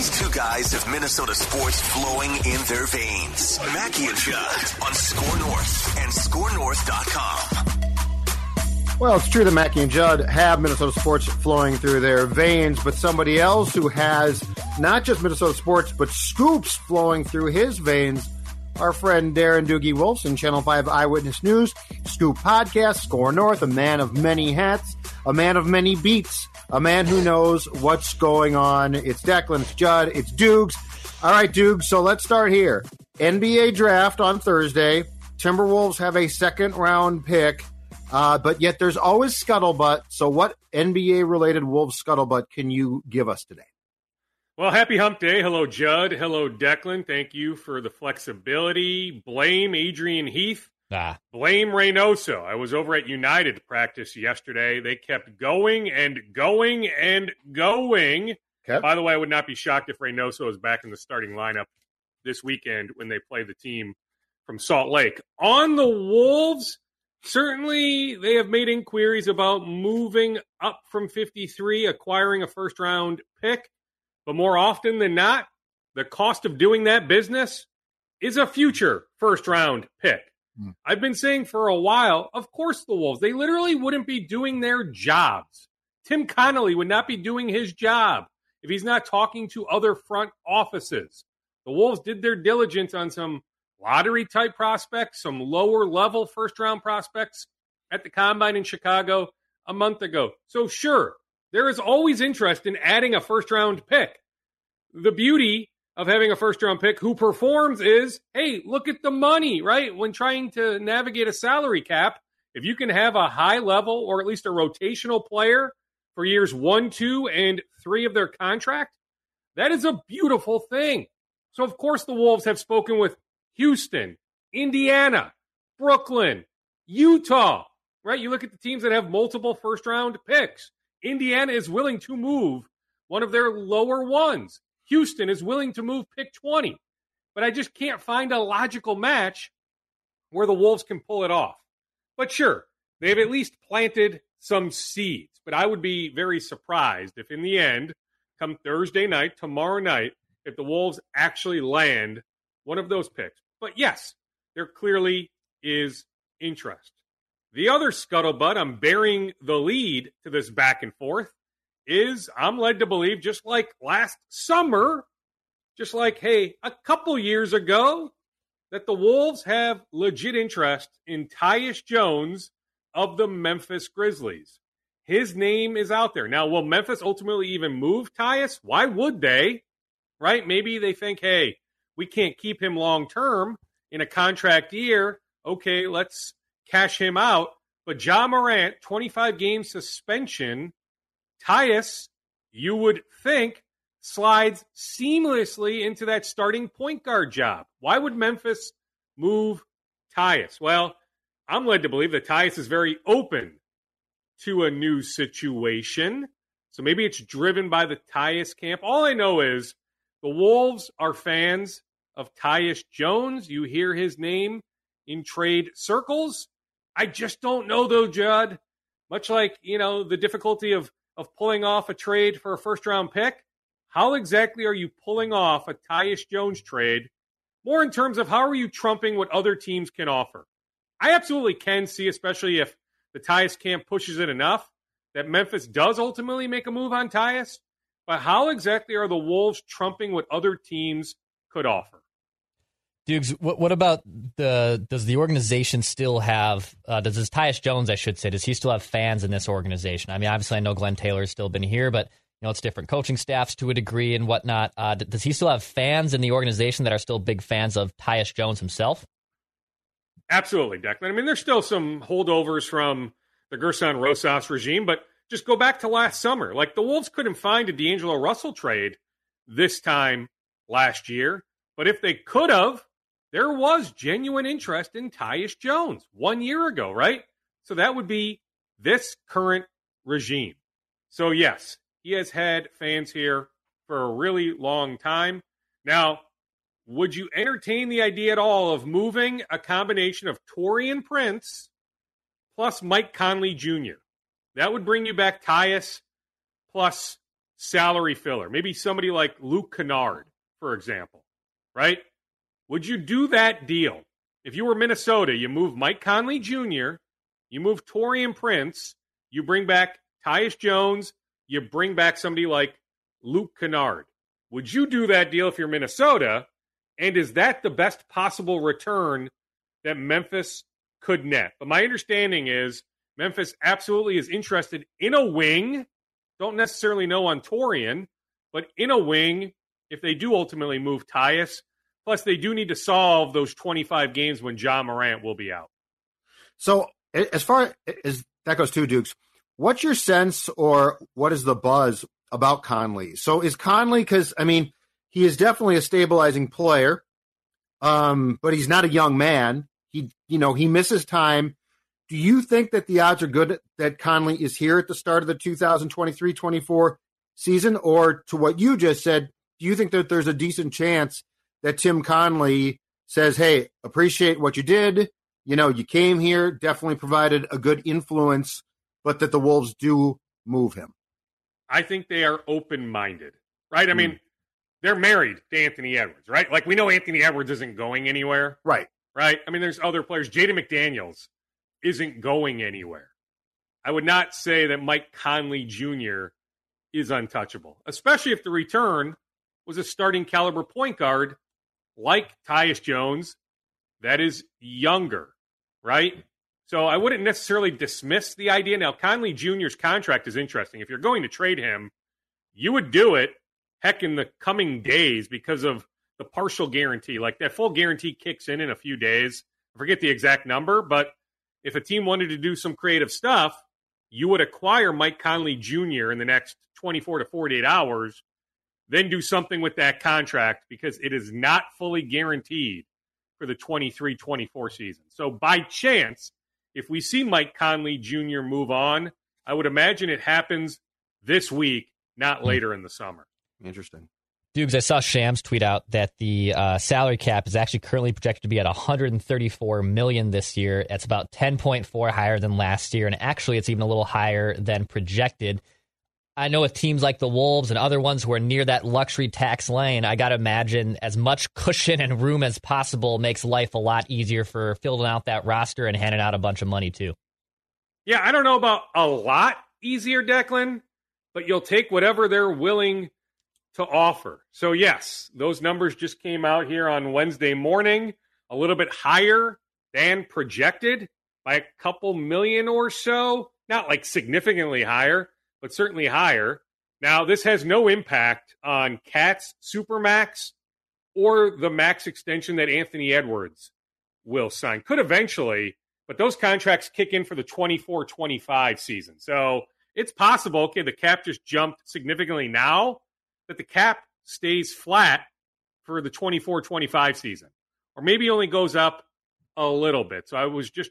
These two guys have Minnesota sports flowing in their veins. Mackey and Judd on Score North and ScoreNorth.com. Well, it's true that Mackey and Judd have Minnesota sports flowing through their veins, but somebody else who has not just Minnesota sports, but scoops flowing through his veins, our friend Darren Doogie Wolfson, Channel 5 Eyewitness News, Scoop Podcast, Score North, a man of many hats, a man of many beats, a man who knows what's going on. It's Declan, it's Judd, it's Dukes. All right, Dukes, so let's start here. NBA draft on Thursday. Timberwolves have a second round pick, uh, but yet there's always scuttlebutt. So, what NBA related Wolves scuttlebutt can you give us today? Well, happy hump day. Hello, Judd. Hello, Declan. Thank you for the flexibility. Blame Adrian Heath. Ah. Blame Reynoso. I was over at United practice yesterday. They kept going and going and going. Okay. By the way, I would not be shocked if Reynoso is back in the starting lineup this weekend when they play the team from Salt Lake. On the Wolves, certainly they have made inquiries about moving up from 53, acquiring a first round pick. But more often than not, the cost of doing that business is a future first round pick. Hmm. I've been saying for a while, of course, the Wolves, they literally wouldn't be doing their jobs. Tim Connolly would not be doing his job if he's not talking to other front offices. The Wolves did their diligence on some lottery type prospects, some lower level first round prospects at the combine in Chicago a month ago. So, sure, there is always interest in adding a first round pick. The beauty of having a first round pick who performs is hey, look at the money, right? When trying to navigate a salary cap, if you can have a high level or at least a rotational player for years one, two, and three of their contract, that is a beautiful thing. So, of course, the Wolves have spoken with Houston, Indiana, Brooklyn, Utah, right? You look at the teams that have multiple first round picks. Indiana is willing to move one of their lower ones. Houston is willing to move pick 20. But I just can't find a logical match where the Wolves can pull it off. But sure, they've at least planted some seeds. But I would be very surprised if, in the end, come Thursday night, tomorrow night, if the Wolves actually land one of those picks. But yes, there clearly is interest. The other scuttlebutt, I'm bearing the lead to this back and forth, is I'm led to believe, just like last summer, just like, hey, a couple years ago, that the Wolves have legit interest in Tyus Jones of the Memphis Grizzlies. His name is out there. Now, will Memphis ultimately even move Tyus? Why would they? Right? Maybe they think, hey, we can't keep him long term in a contract year. Okay, let's cash him out. But Ja Morant, 25 game suspension. Tyus, you would think, slides seamlessly into that starting point guard job. Why would Memphis move Tyus? Well, I'm led to believe that Tyus is very open to a new situation. So maybe it's driven by the Tyus camp. All I know is the Wolves are fans of Tyus Jones. You hear his name in trade circles. I just don't know though, Judd. Much like, you know, the difficulty of of pulling off a trade for a first round pick, how exactly are you pulling off a Tyus Jones trade? More in terms of how are you trumping what other teams can offer? I absolutely can see, especially if the Tyus camp pushes it enough, that Memphis does ultimately make a move on Tyus. But how exactly are the Wolves trumping what other teams could offer? Dukes, what, what about the? Does the organization still have? Uh, does this Tyus Jones, I should say, does he still have fans in this organization? I mean, obviously, I know Glenn Taylor's still been here, but you know, it's different coaching staffs to a degree and whatnot. Uh, does he still have fans in the organization that are still big fans of Tyus Jones himself? Absolutely, Declan. I mean, there's still some holdovers from the Gersson Rosas regime, but just go back to last summer. Like the Wolves couldn't find a D'Angelo Russell trade this time last year, but if they could have, there was genuine interest in Tyus Jones one year ago, right? So that would be this current regime. So, yes, he has had fans here for a really long time. Now, would you entertain the idea at all of moving a combination of Taurean Prince plus Mike Conley Jr.? That would bring you back Tyus plus salary filler. Maybe somebody like Luke Kennard, for example, right? Would you do that deal? If you were Minnesota, you move Mike Conley Jr., you move Taurean Prince, you bring back Tyus Jones, you bring back somebody like Luke Kennard. Would you do that deal if you're Minnesota? And is that the best possible return that Memphis could net? But my understanding is Memphis absolutely is interested in a wing. Don't necessarily know on Taurean, but in a wing, if they do ultimately move Tyus, plus they do need to solve those 25 games when Ja Morant will be out. So as far as that goes too, Dukes, what's your sense or what is the buzz about Conley? So is Conley because I mean he is definitely a stabilizing player, um, but he's not a young man. He you know he misses time. Do you think that the odds are good that Conley is here at the start of the 2023-24 season, or to what you just said, do you think that there's a decent chance that Tim Connolly says, "Hey, appreciate what you did. You know, you came here, definitely provided a good influence, but that the Wolves do move him." I think they are open-minded, right? I mm. mean, they're married to Anthony Edwards, right? Like we know Anthony Edwards isn't going anywhere, right? Right. I mean, there's other players. Jaden McDaniels isn't going anywhere. I would not say that Mike Conley Jr. is untouchable, especially if the return was a starting caliber point guard like Tyus Jones that is younger, right? So I wouldn't necessarily dismiss the idea. Now, Conley Jr.'s contract is interesting. If you're going to trade him, you would do it, heck, in the coming days because of the partial guarantee. Like that full guarantee kicks in in a few days. I forget the exact number, but if a team wanted to do some creative stuff, you would acquire Mike Conley Jr. in the next 24 to 48 hours then do something with that contract because it is not fully guaranteed for the 23 24 season. So, by chance, if we see Mike Conley Jr. move on, I would imagine it happens this week, not hmm. later in the summer. Interesting. Dukes, I saw Shams tweet out that the uh, salary cap is actually currently projected to be at 134 million this year. That's about 10.4 higher than last year, and actually, it's even a little higher than projected. I know with teams like the Wolves and other ones who are near that luxury tax lane, I got to imagine as much cushion and room as possible makes life a lot easier for filling out that roster and handing out a bunch of money too. Yeah, I don't know about a lot easier, Declan, but you'll take whatever they're willing to offer. So, yes, those numbers just came out here on Wednesday morning, a little bit higher than projected by a couple million or so, not like significantly higher but certainly higher. Now, this has no impact on KAT's Supermax or the max extension that Anthony Edwards will sign. Could eventually, but those contracts kick in for the 24 25 season. So it's possible, okay, the cap just jumped significantly now, that the cap stays flat for the 24 25 season, or maybe only goes up a little bit. So I was just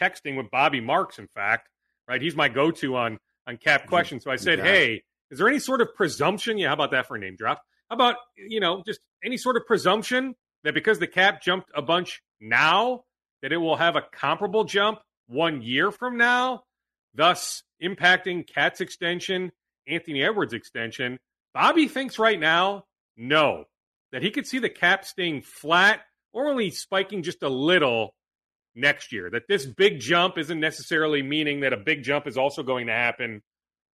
texting with Bobby Marks, in fact, right? He's my go to on on cap question. So I said, hey, is there any sort of presumption? Yeah, how about that for a name drop? How about, you know, just any sort of presumption that because the cap jumped a bunch now, that it will have a comparable jump one year from now, thus impacting KAT's extension, Anthony Edwards' extension? Bobby thinks right now, no, that he could see the cap staying flat or only spiking just a little next year. That this big jump isn't necessarily meaning that a big jump is also going to happen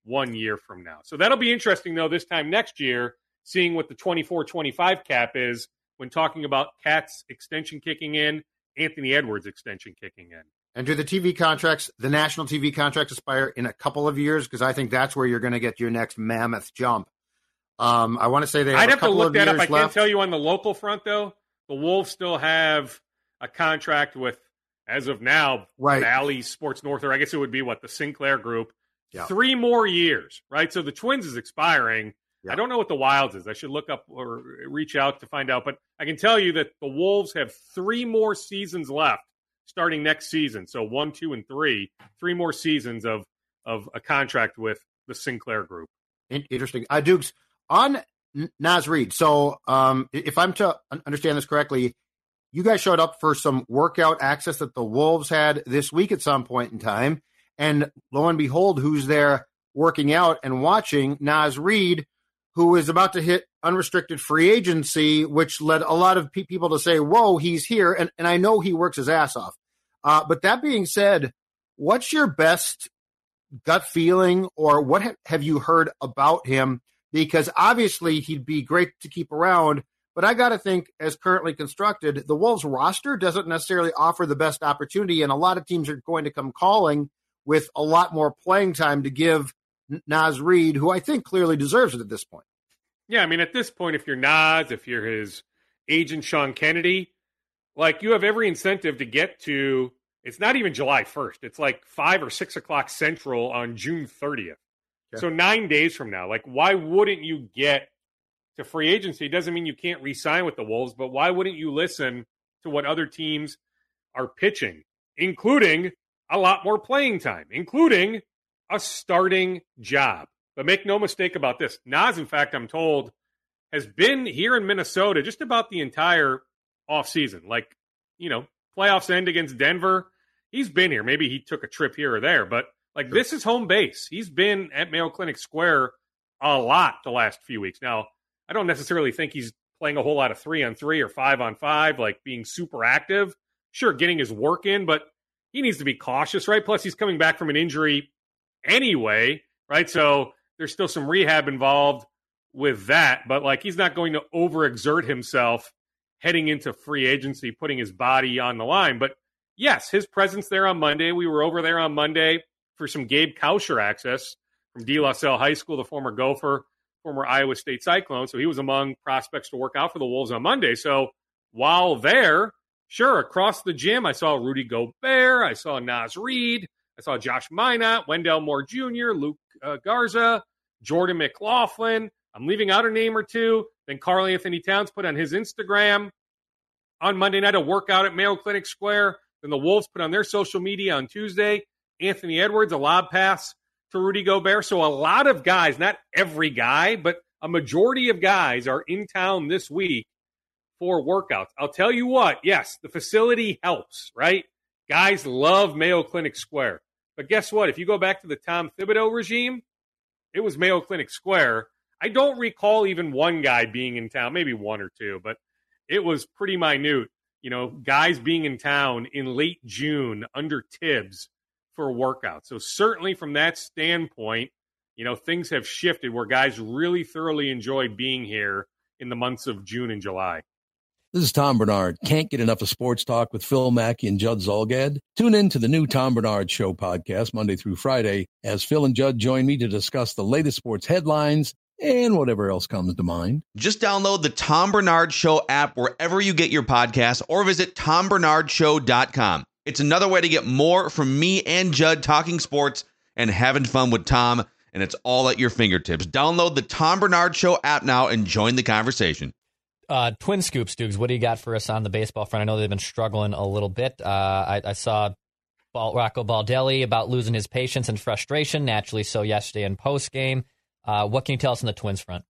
one year from now. So that'll be interesting, though, this time next year, seeing what the 24 25 cap is when talking about KAT's extension kicking in, Anthony Edwards' extension kicking in. And do the TV contracts, the national TV contracts expire in a couple of years? Because I think that's where you're going to get your next mammoth jump. Um, I want to say they. Have I'd have to look that up. I left. can't tell you on the local front though. The Wolves still have a contract with as of now, right. Bally Sports North, or I guess it would be what the Sinclair Group Yeah. Three more years, right? So the Twins is expiring. Yeah. I don't know what the Wilds is. I should look up or reach out to find out. But I can tell you that the Wolves have three more seasons left starting next season. So one, two, and three, three more seasons of of a contract with the Sinclair Group. Interesting. Uh, Dukes on Naz Reid. So, um, if I'm to understand this correctly, you guys showed up for some workout access that the Wolves had this week at some point in time, and lo and behold, who's there working out and watching Naz Reid, who is about to hit unrestricted free agency, which led a lot of pe- people to say, "Whoa, he's here!" And and I know he works his ass off. Uh, but that being said, what's your best gut feeling or what ha- have you heard about him? Because obviously he'd be great to keep around, but I got to think, as currently constructed, the Wolves roster doesn't necessarily offer the best opportunity, and a lot of teams are going to come calling with a lot more playing time to give Naz Reid, who I think clearly deserves it at this point. Yeah, I mean, at this point, if you're Naz, if you're his agent Sean Kennedy, like you have every incentive to get to. It's not even July 1st. It's like five or six o'clock central on June 30th. Okay. So nine days from now, like why wouldn't you get to free agency? Doesn't mean you can't re-sign with the Wolves, but why wouldn't you listen to what other teams are pitching, including a lot more playing time, including a starting job. But make no mistake about this. Naz, in fact, I'm told, has been here in Minnesota just about the entire offseason. Like, you know, playoffs end against Denver. He's been here. Maybe he took a trip here or there, but like this is home base. He's been at Mayo Clinic Square a lot the last few weeks. Now, I don't necessarily think he's playing a whole lot of three on three or five on five, like being super active. Sure, getting his work in, but he needs to be cautious, right? Plus, he's coming back from an injury anyway, right? So there's still some rehab involved with that, but like he's not going to overexert himself heading into free agency, putting his body on the line. But yes, his presence there on Monday. We were over there on Monday for some Gabe Kalscheur access from De La Salle High School, the former Gopher, former Iowa State Cyclone. So he was among prospects to work out for the Wolves on Monday. So while there, sure, across the gym, I saw Rudy Gobert, I saw Naz Reid, I saw Josh Minott, Wendell Moore Jr., Luke uh, Garza, Jordan McLaughlin. I'm leaving out a name or two. Then Karl Anthony Towns put on his Instagram on Monday night a workout at Mayo Clinic Square. Then the Wolves put on their social media on Tuesday. Anthony Edwards, a lob pass Rudy Gobert. So a lot of guys, not every guy, but a majority of guys are in town this week for workouts. I'll tell you what, yes, the facility helps, right? Guys love Mayo Clinic Square. But guess what? If you go back to the Tom Thibodeau regime, it was Mayo Clinic Square. I don't recall even one guy being in town, maybe one or two, but it was pretty minute. You know, guys being in town in late June under Thibs for a workout. So certainly from that standpoint, you know, things have shifted where guys really thoroughly enjoy being here in the months of June and July. This is Tom Bernard. Can't get enough of sports talk with Phil Mackey and Judd Zolgad? Tune in to the new Tom Bernard Show podcast Monday through Friday as Phil and Judd join me to discuss the latest sports headlines and whatever else comes to mind. Just download the Tom Bernard Show app wherever you get your podcasts or visit tombernardshow.com. It's another way to get more from me and Judd talking sports and having fun with Tom, and it's all at your fingertips. Download the Tom Bernard Show app now and join the conversation. Uh, Twin Scoops, Dukes, what do you got for us on the baseball front? I know they've been struggling a little bit. Uh, I, I saw Bal- Rocco Baldelli about losing his patience and frustration, naturally so yesterday in post game. Uh, what can you tell us on the Twins front?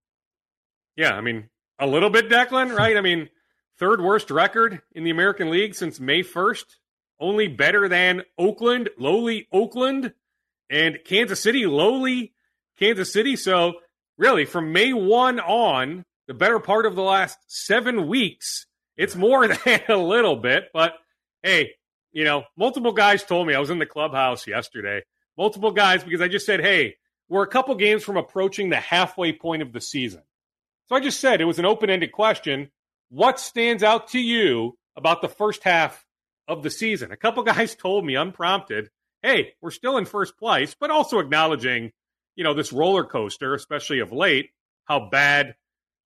Yeah, I mean, a little bit, Declan, right? I mean, third worst record in the American League since May 1st. Only better than Oakland, lowly Oakland, and Kansas City, lowly Kansas City. So, really, from May 1 on, the better part of the last seven weeks, it's more than a little bit. But hey, you know, multiple guys told me I was in the clubhouse yesterday. Multiple guys, because I just said, hey, we're a couple games from approaching the halfway point of the season. So I just said it was an open ended question. What stands out to you about the first half of the season? A couple guys told me unprompted, hey, we're still in first place, but also acknowledging, you know, this roller coaster, especially of late, how bad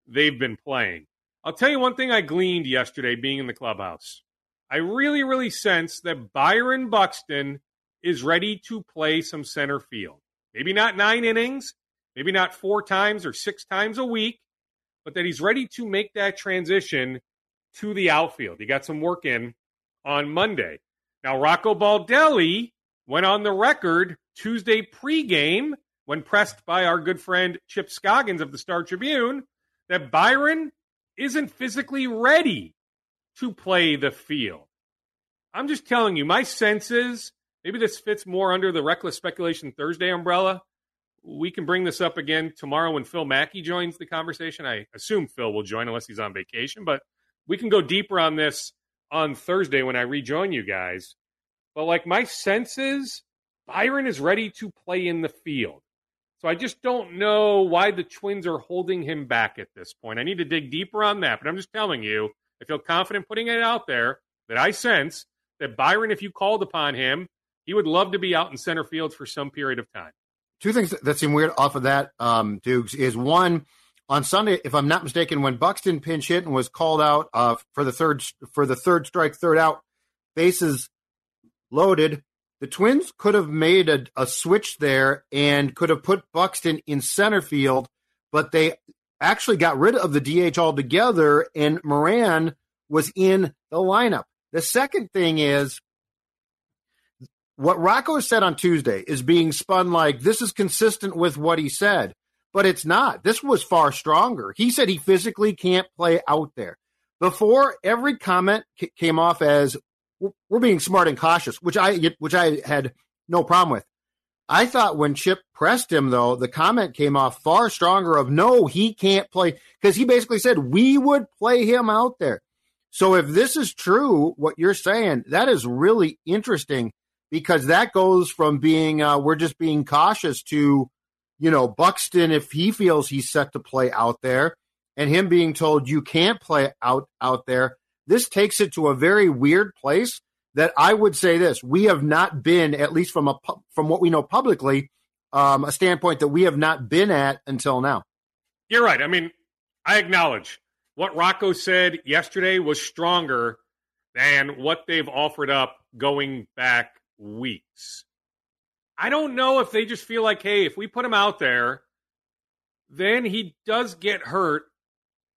they've been playing. I'll tell you one thing I gleaned yesterday being in the clubhouse. I really, really sense that Byron Buxton is ready to play some center field. maybe not nine innings, maybe not four times or six times a week, but that he's ready to make that transition to the outfield. He got some work in on Monday. Now, Rocco Baldelli went on the record Tuesday pregame when pressed by our good friend Chip Scoggins of the Star Tribune that Byron isn't physically ready to play the field. I'm just telling you, my sense is maybe this fits more under the reckless speculation Thursday umbrella. We can bring this up again tomorrow when Phil Mackey joins the conversation. I assume Phil will join unless he's on vacation, but we can go deeper on this on Thursday when I rejoin you guys. But like my sense is Byron is ready to play in the field. So I just don't know why the Twins are holding him back at this point. I need to dig deeper on that, but I'm just telling you, I feel confident putting it out there that I sense that Byron, if you called upon him, he would love to be out in center field for some period of time. Two things that seem weird off of that, um, Dukes, is one on Sunday, if I'm not mistaken, when Buxton pinch hit and was called out uh, for the third for the third strike, third out, bases loaded. The Twins could have made a, a switch there and could have put Buxton in center field, but they actually got rid of the DH altogether, and Moran was in the lineup. The second thing is what Rocco said on Tuesday is being spun like this is consistent with what he said, but it's not. This was far stronger. He said he physically can't play out there. Before every comment came off as we're being smart and cautious, which I which I had no problem with. I thought when Chip pressed him though, the comment came off far stronger of no, he can't play because he basically said we would play him out there. So if this is true, what you're saying, that is really interesting because that goes from being uh, we're just being cautious to, you know, Buxton if he feels he's set to play out there, and him being told you can't play out out there. This takes it to a very weird place that I would say this: we have not been, at least from a from what we know publicly, um, a standpoint that we have not been at until now. You're right. I mean, I acknowledge what Rocco said yesterday was stronger than what they've offered up going back weeks. I don't know if they just feel like, hey, if we put him out there, then he does get hurt.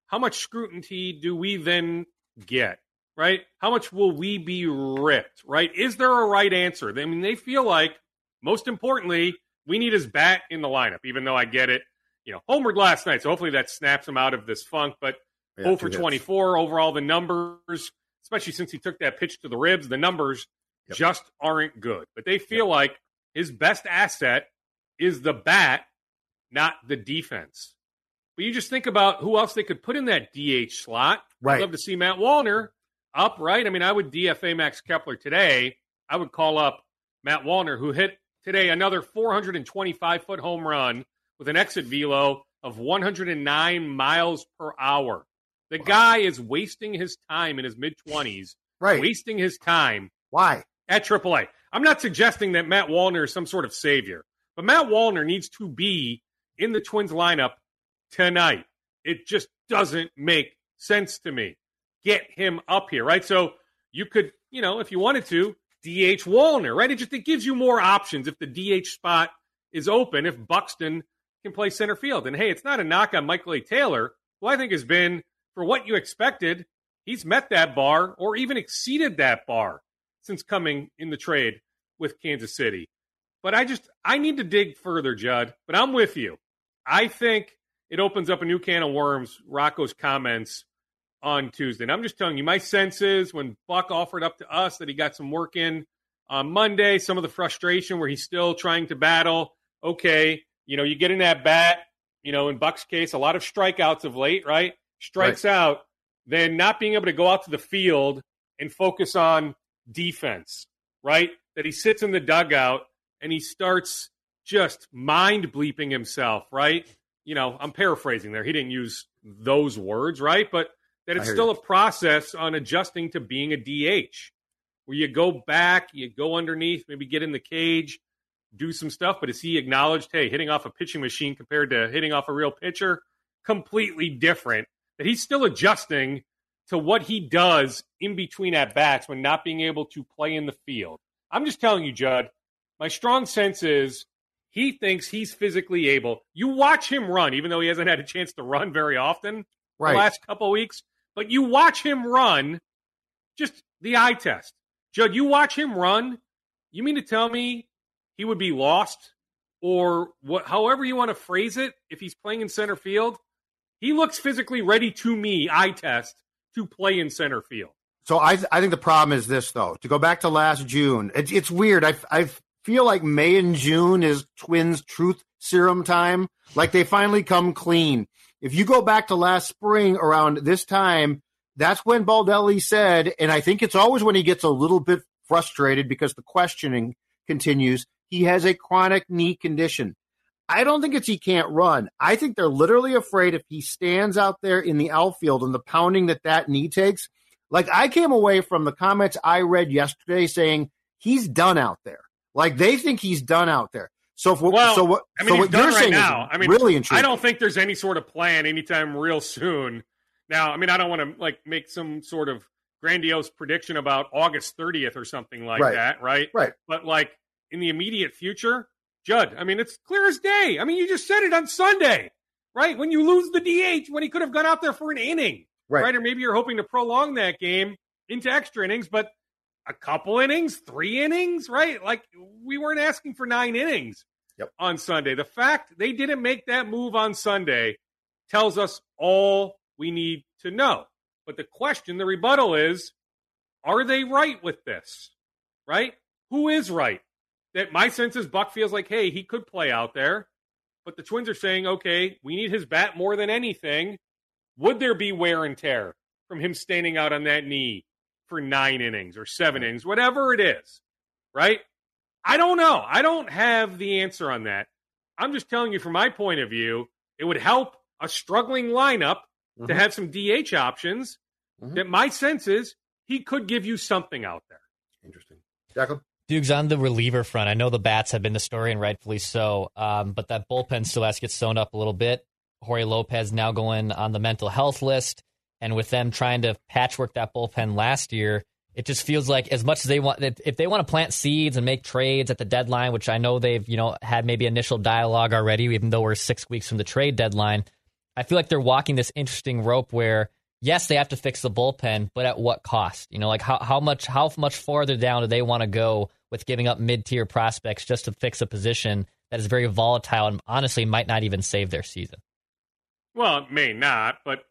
How much scrutiny do we then get? Right? How much will we be ripped? Right? Is there a right answer? I mean, they feel like, most importantly, we need his bat in the lineup, even though I get it. You know, homered last night, so hopefully that snaps him out of this funk. But yeah, 0 for 24 overall, the numbers, especially since he took that pitch to the ribs, the numbers yep. just aren't good. But they feel yep. like his best asset is the bat, not the defense. But you just think about who else they could put in that DH slot. Right. I'd love to see Matt Wallner up, right? I mean, I would DFA Max Kepler today. I would call up Matt Wallner, who hit today another 425 foot home run with an exit velo of 109 miles per hour. The wow. guy is wasting his time in his mid 20s, right? Wasting his time. Why? At AAA. I'm not suggesting that Matt Wallner is some sort of savior, but Matt Wallner needs to be in the Twins lineup tonight. It just doesn't make sense to me. Get him up here, right? So you could, you know, if you wanted to, DH Wallner, right? It just it gives you more options if the DH spot is open, if Buxton can play center field. And hey, it's not a knock on Michael A. Taylor, who I think has been, for what you expected, he's met that bar or even exceeded that bar since coming in the trade with Kansas City. But I just, I need to dig further, Judd. But I'm with you. I think it opens up a new can of worms, Rocco's comments on Tuesday. And I'm just telling you, my sense is when Buck offered up to us that he got some work in on Monday, some of the frustration where he's still trying to battle. Okay, you know, you get in that bat, you know, in Buck's case, a lot of strikeouts of late, right? Strikes right. out, then not being able to go out to the field and focus on defense, right? That he sits in the dugout and he starts just mind bleeping himself, right? You know, I'm paraphrasing there. He didn't use those words, right? But that it's still you. a process on adjusting to being a DH where you go back, you go underneath, maybe get in the cage, do some stuff, but is he acknowledged, hey, hitting off a pitching machine compared to hitting off a real pitcher, completely different? That he's still adjusting to what he does in between at bats when not being able to play in the field. I'm just telling you, Judd, my strong sense is he thinks he's physically able. You watch him run, even though he hasn't had a chance to run very often Right. the last couple weeks. But you watch him run, just the eye test. Judd, you watch him run. You mean to tell me he would be lost, or what? However you want to phrase it, if he's playing in center field, he looks physically ready to me. Eye test to play in center field. So I I think the problem is this though. To go back to last June, it, it's weird. I I feel like May and June is Twins truth serum time. Like they finally come clean. If you go back to last spring around this time, that's when Baldelli said, and I think it's always when he gets a little bit frustrated because the questioning continues. He has a chronic knee condition. I don't think it's he can't run. I think they're literally afraid if he stands out there in the outfield and the pounding that that knee takes. Like I came away from the comments I read yesterday saying he's done out there. Like they think he's done out there. So, if, Well, so what? I mean, so what you're right saying now. I mean, really intriguing. I don't think there's any sort of plan anytime real soon. Now, I mean, I don't want to like make some sort of grandiose prediction about August 30th or something like Right. that, right? Right. But like in the immediate future, Judd, I mean, it's clear as day. I mean, you just said it on Sunday, right? When you lose the DH, when he could have gone out there for an inning, Right. right? Or maybe you're hoping to prolong that game into extra innings, but a couple innings, three innings, right? Like we weren't asking for nine innings Yep. on Sunday. The fact they didn't make that move on Sunday tells us all we need to know. But the question, the rebuttal is are they right with this? Right? Who is right? That my sense is Buck feels like, hey, he could play out there. But the Twins are saying, okay, we need his bat more than anything. Would there be wear and tear from him standing out on that knee for nine innings or seven innings, whatever it is? Right? I don't know. I don't have the answer on that. I'm just telling you from my point of view, it would help a struggling lineup to Mhm. have some DH options. Mhm. That my sense is he could give you something out there. Interesting. Declan? Dukes on the reliever front. I know the bats have been the story, and rightfully so. Um, but that bullpen still has to get sewn up a little bit. Jorge Lopez now going on the mental health list, and with them trying to patchwork that bullpen last year, it just feels like as much as they want, if they want to plant seeds and make trades at the deadline, which I know they've you know had maybe initial dialogue already, even though we're six weeks from the trade deadline. I feel like they're walking this interesting rope where yes, they have to fix the bullpen, but at what cost? You know, like how, how much how much farther down do they want to go with giving up mid tier prospects just to fix a position that is very volatile and honestly might not even save their season? Well, it may not, but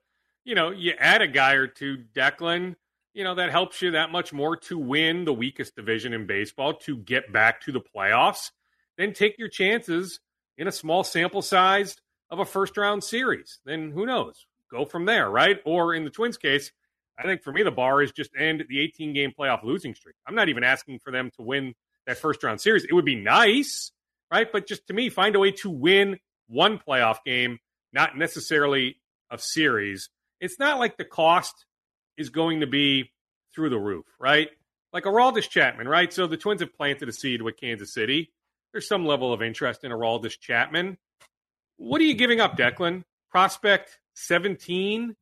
you know, you add a guy or two, Declan, you know, that helps you that much more to win the weakest division in baseball, to get back to the playoffs. Then take your chances in a small sample size of a first round series. Then who knows? Go from there, right? Or in the Twins case, I think for me the bar is just end the 18 game playoff losing streak. I'm not even asking for them to win that first round series. It would be nice, right? But just to me, find a way to win one playoff game, not necessarily a series. It's not like the cost is going to be through the roof, right? Like Aroldis Chapman, right? So the Twins have planted a seed with Kansas City. There's some level of interest in Aroldis Chapman. What are you giving up, Declan? Prospect 17,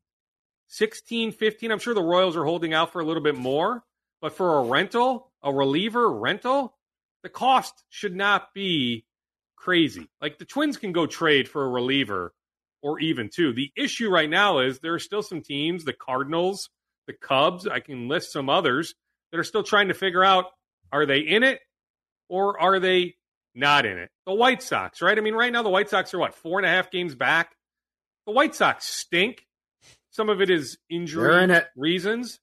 16, 15. I'm sure the Royals are holding out for a little bit more, but for a rental, a reliever rental, the cost should not be crazy. Like the Twins can go trade for a reliever or even two. The issue right now is there are still some teams, the Cardinals, the Cubs, I can list some others that are still trying to figure out are they in it or are they not in it? The White Sox, right? I mean, right now the White Sox are what, four and a half games back? The White Sox stink. Some of it is injury in it. reasons.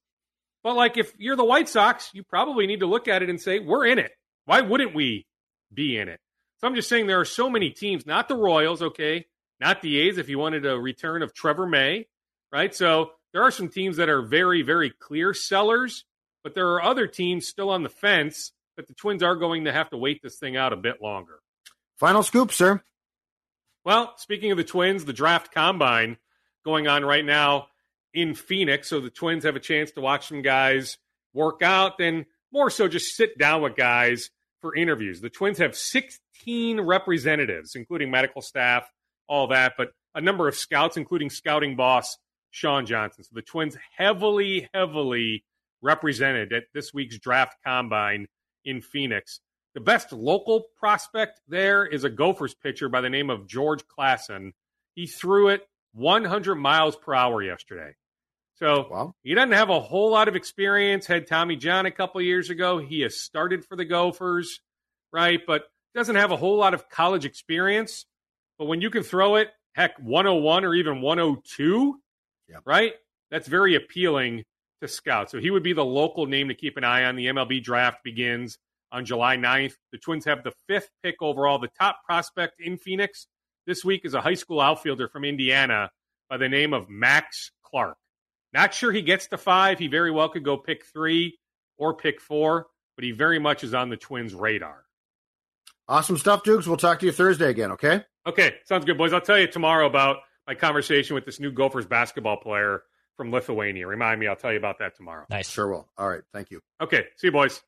But like if you're the White Sox, you probably need to look at it and say, we're in it. Why wouldn't we be in it? So I'm just saying there are so many teams, not the Royals, okay, not the A's if you wanted a return of Trevor May, right? So there are some teams that are very, very clear sellers, but there are other teams still on the fence that the Twins are going to have to wait this thing out a bit longer. Final scoop, sir. Well, speaking of the Twins, the draft combine going on right now in Phoenix. So the Twins have a chance to watch some guys work out and more so just sit down with guys for interviews. The Twins have 16 representatives, including medical staff, all that, but a number of scouts, including scouting boss Sean Johnson. So the Twins heavily, heavily represented at this week's draft combine in Phoenix. The best local prospect there is a Gophers pitcher by the name of George Klassen. He threw it 100 miles per hour yesterday. So Wow. he doesn't have a whole lot of experience. Had Tommy John a couple years ago. He has started for the Gophers, right? But doesn't have a whole lot of college experience. But when you can throw it, heck, 101 or even 102, Yep. right? That's very appealing to scouts. So he would be the local name to keep an eye on. The MLB draft begins on July 9th. The Twins have the fifth pick overall. The top prospect in Phoenix this week is a high school outfielder from Indiana by the name of Max Clark. Not sure he gets to five. He very well could go pick three or pick four, but he very much is on the Twins' radar. Awesome stuff, Dukes. We'll talk to you Thursday again, okay? Okay, sounds good, boys. I'll tell you tomorrow about my conversation with this new Gophers basketball player from Lithuania. Remind me, I'll tell you about that tomorrow. Nice. Sure will. All right. Thank you. Okay, see you, boys.